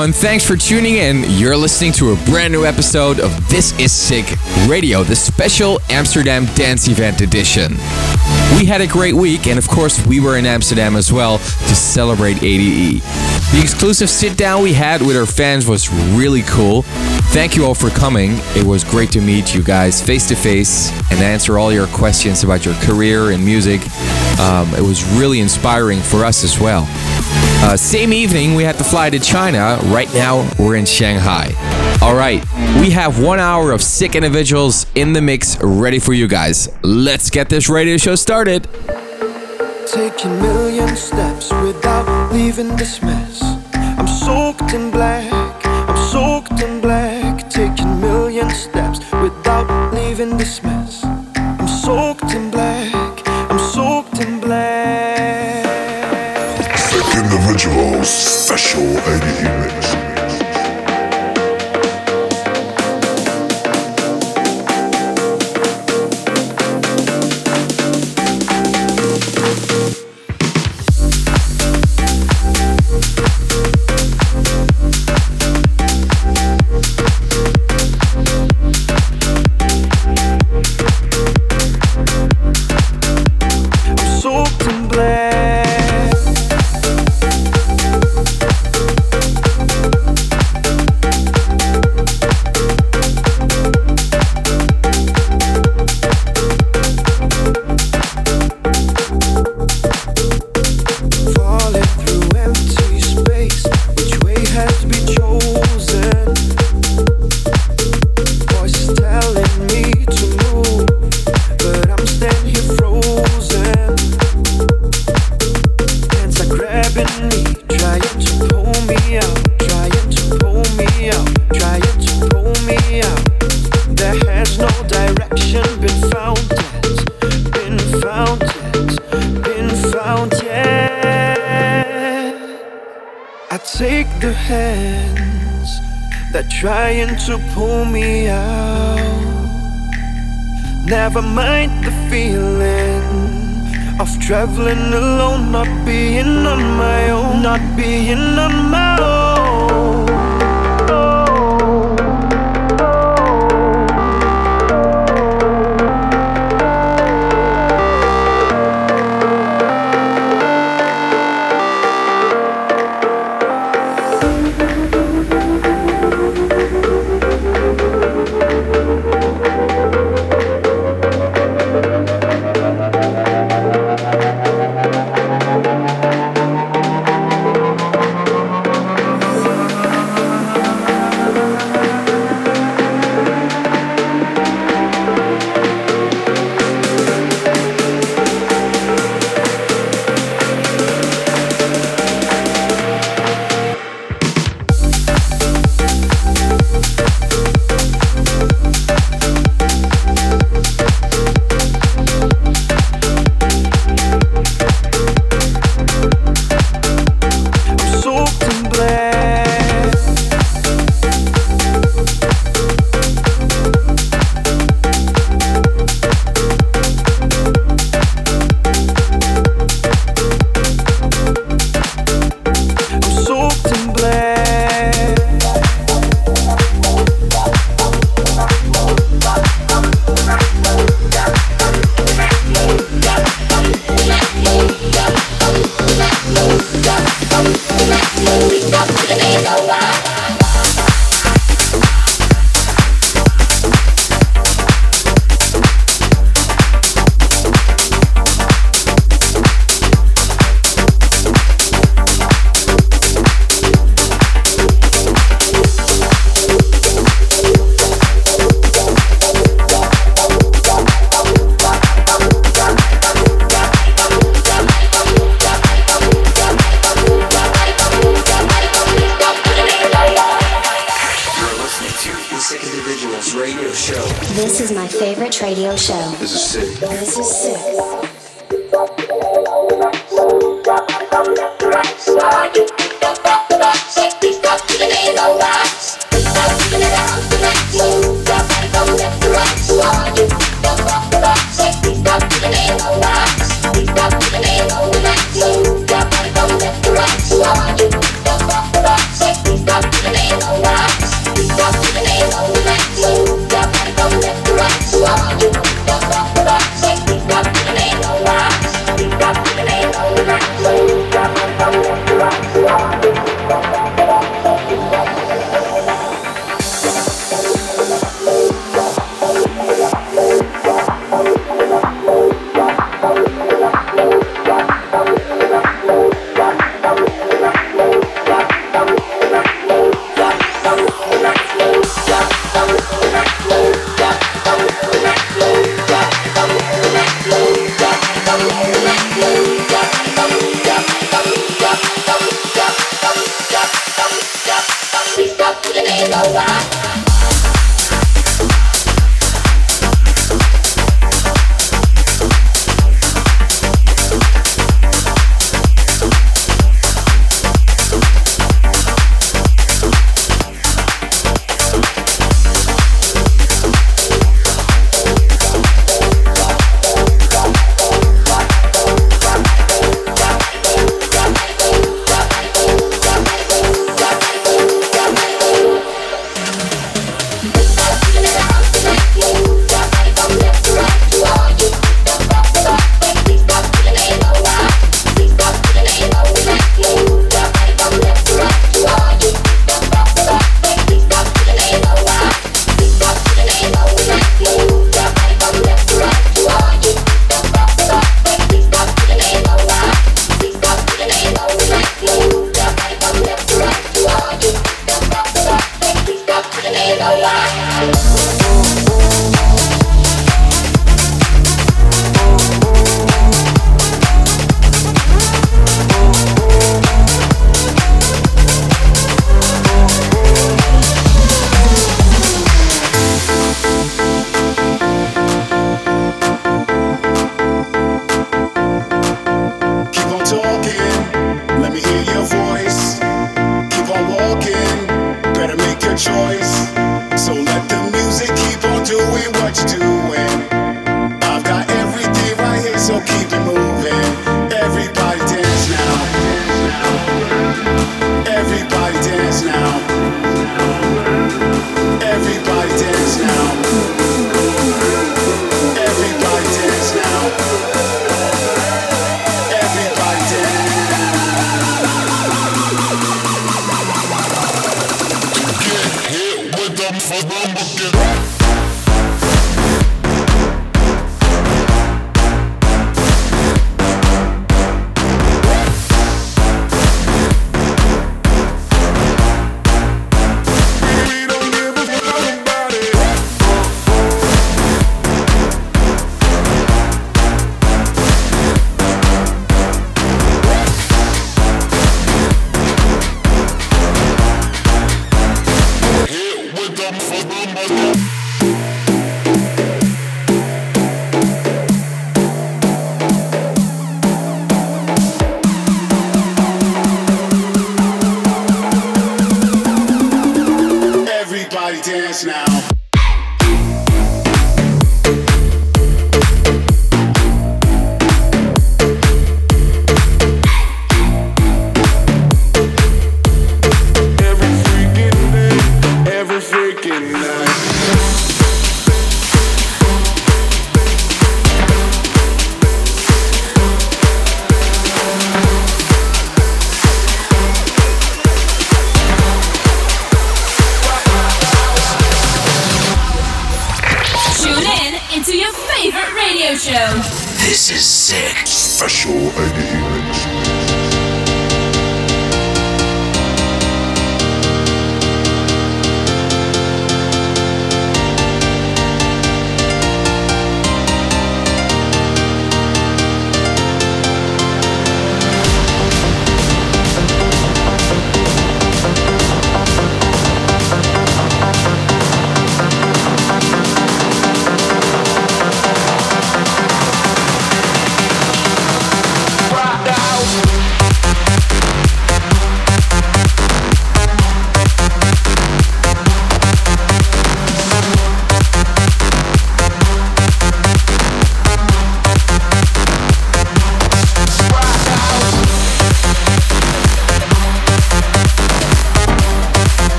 everyone. Thanks for tuning in. You're listening to a brand new episode of This Is Sick Radio, the special Amsterdam Dance Event edition. We had a great week, and of course, we were in Amsterdam as well to celebrate ADE. The exclusive sit down we had with our fans was really cool. Thank you all for coming. It was great to meet you guys face to face and answer all your questions about your career and music. Um, it was really inspiring for us as well. Uh, same evening, we had to fly to China. Right now, we're in Shanghai. All right, we have one hour of sick individuals in the mix ready for you guys. Let's get this radio show started. Taking million steps without leaving this mess. I'm soaked in black, I'm soaked in black. Taking million steps without leaving this mess. I'm soaked in black, individuals, special ADE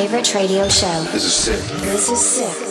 favorite radio show. This is sick. This is sick.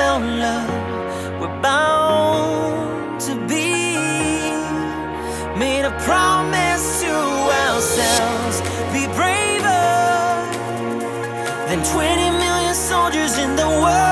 found love we're bound to be. Made a promise to ourselves be braver than 20 million soldiers in the world.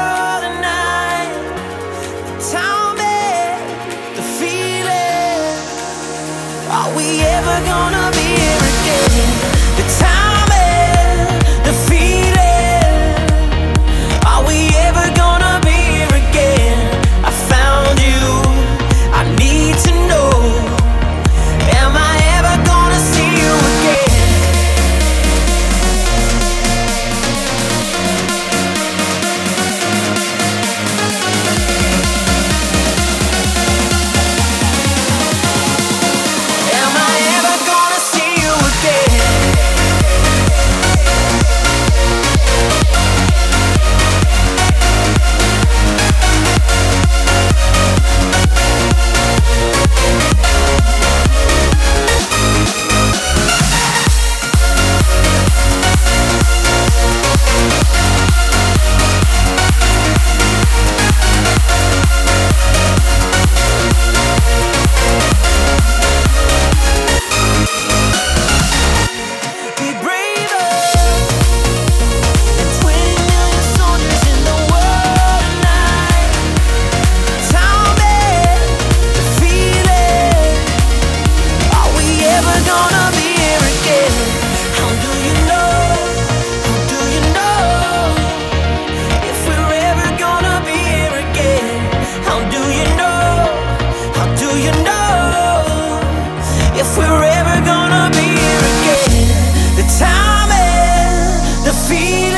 the feeling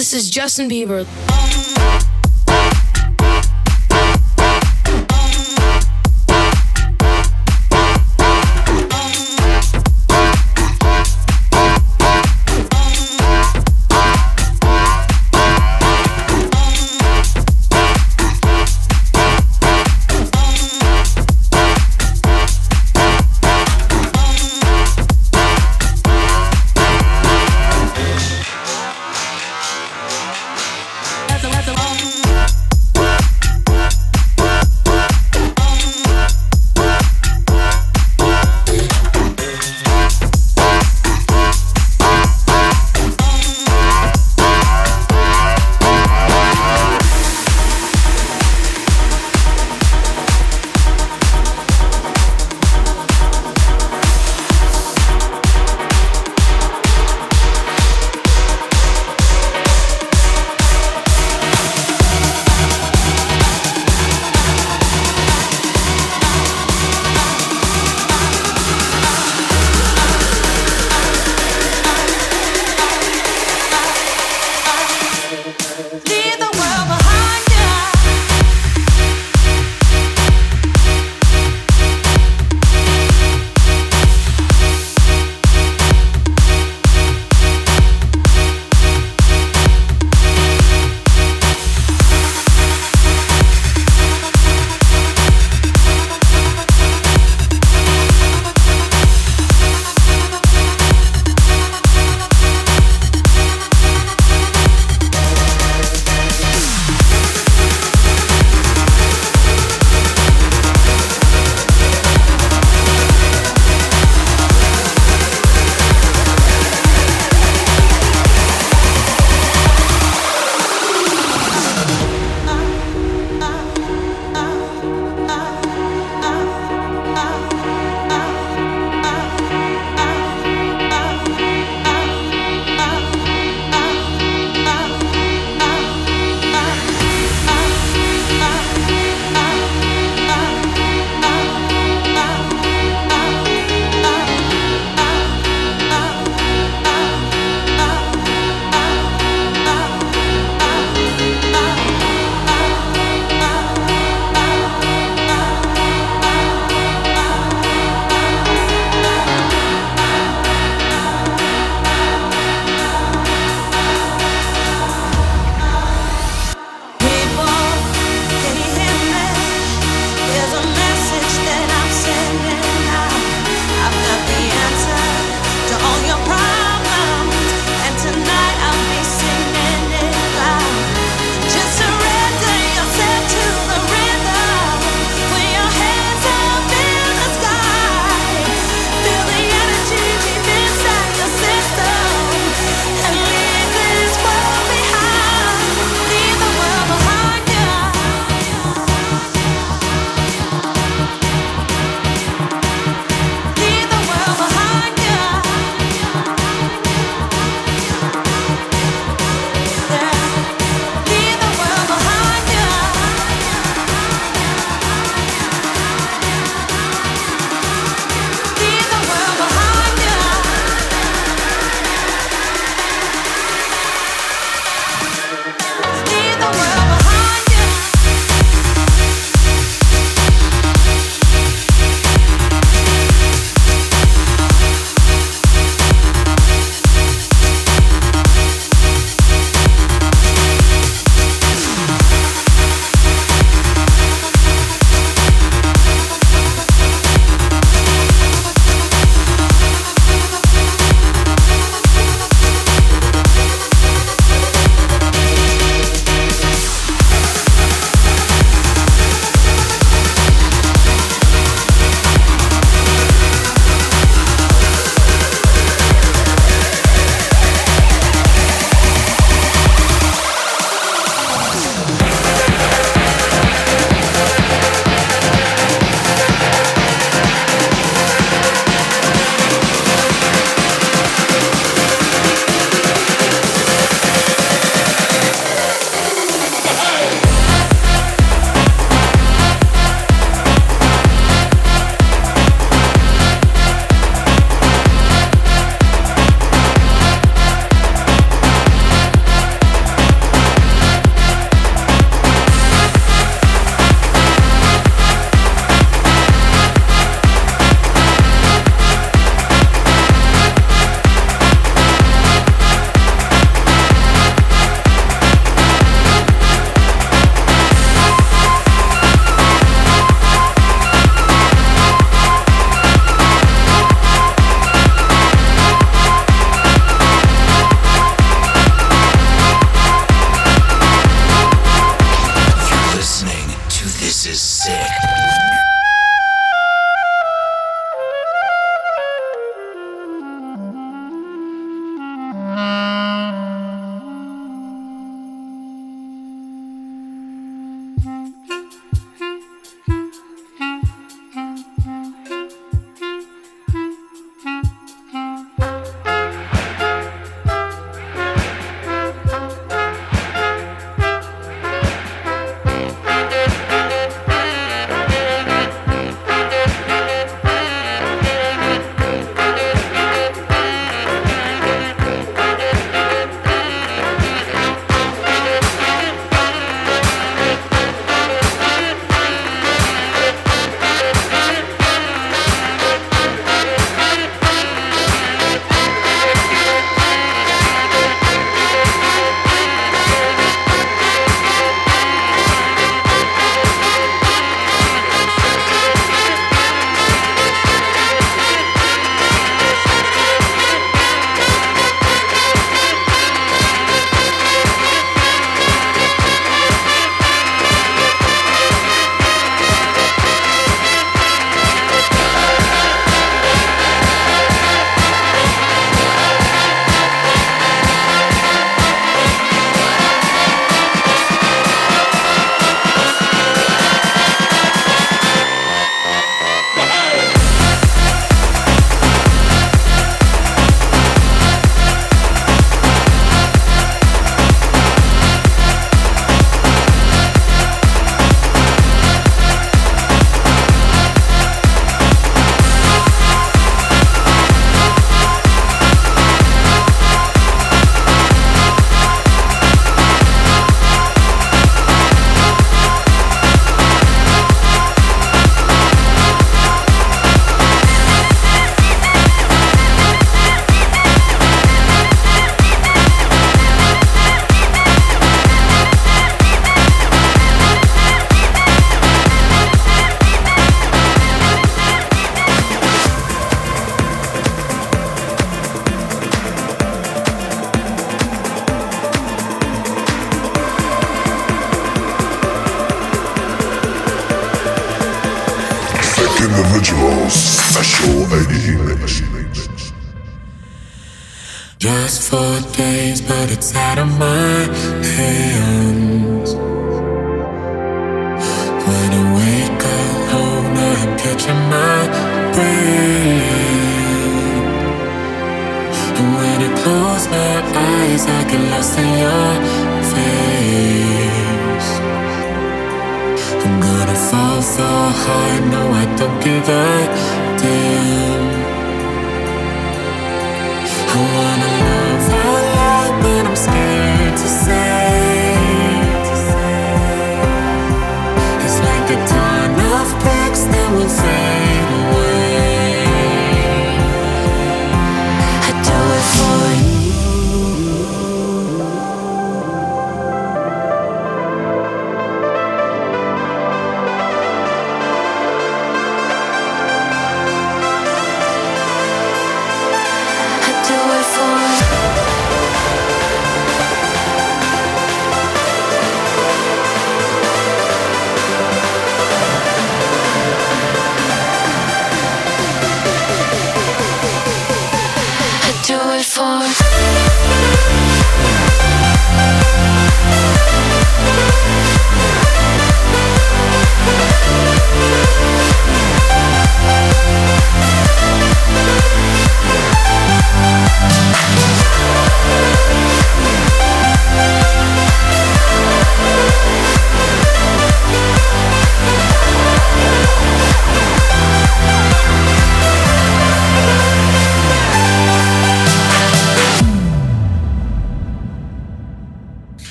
This is Justin Bieber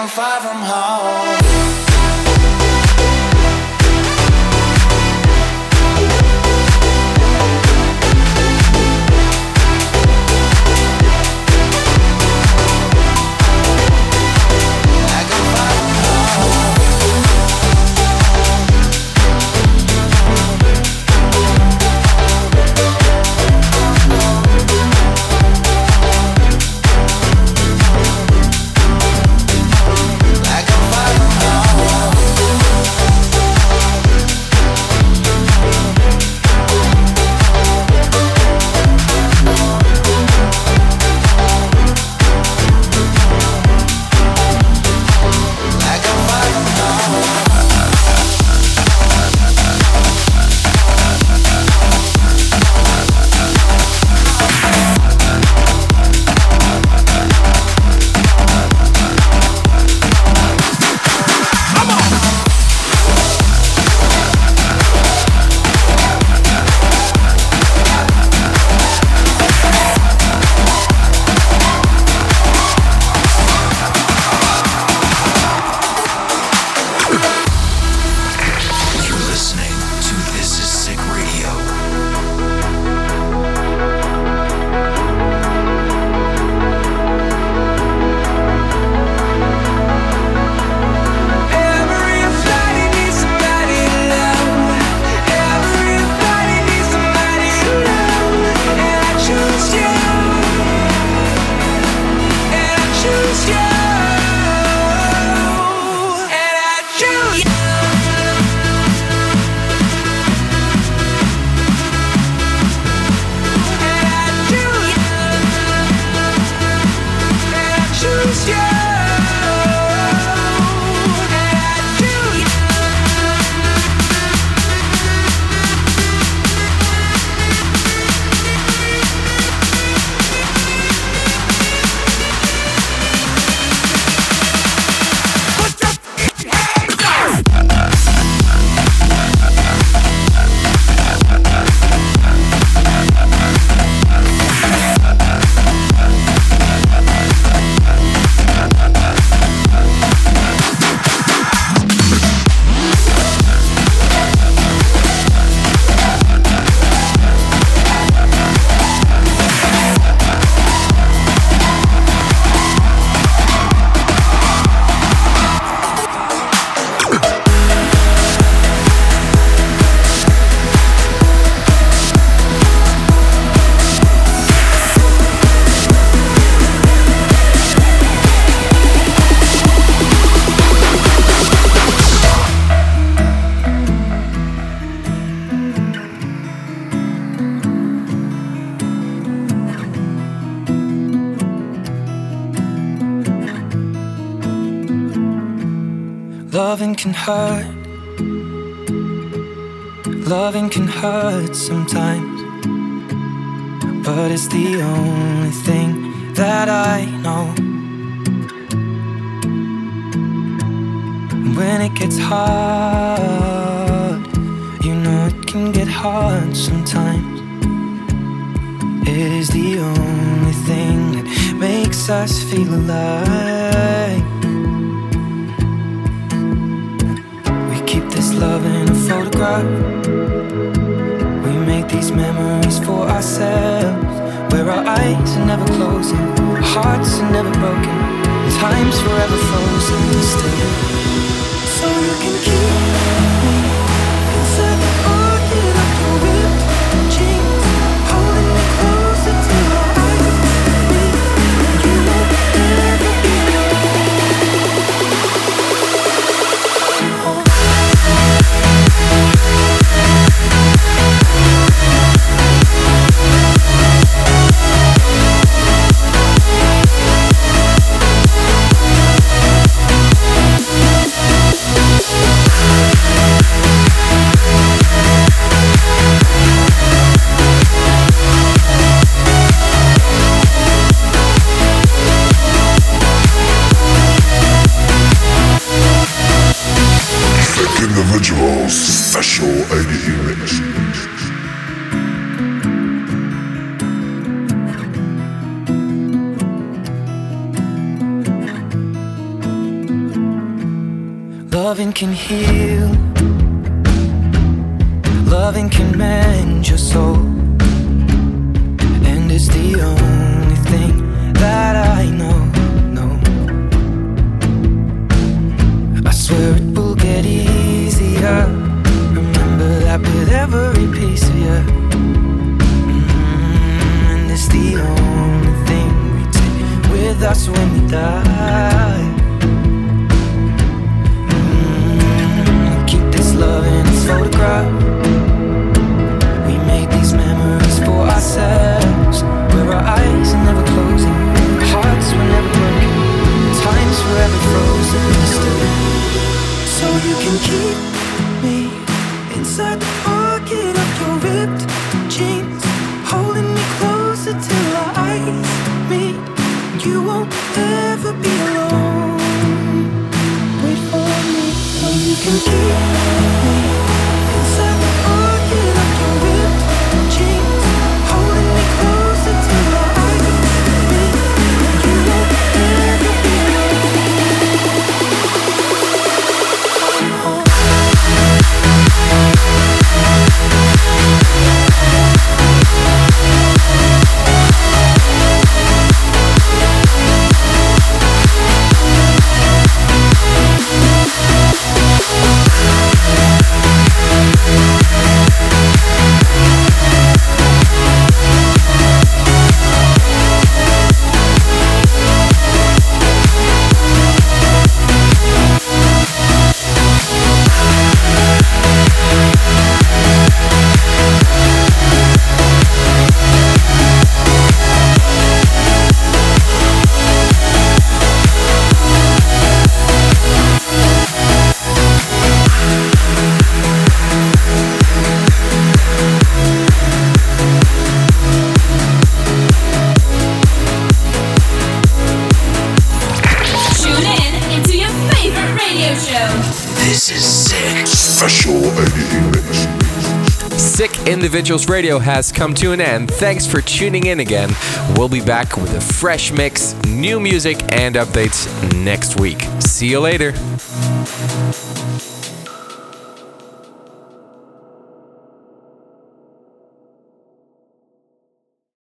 I'm far from home We make these memories for ourselves, where our eyes are never closing, our hearts are never broken, time's forever frozen still. So you can keep me. Can keep me inside the pocket of your ripped jeans, holding me closer till our eyes meet. You won't ever be alone. Wait for me, so you can keep me Individuals Radio has come to an end. Thanks for tuning in again. We'll be back with a fresh mix, new music, and updates next week. See you later.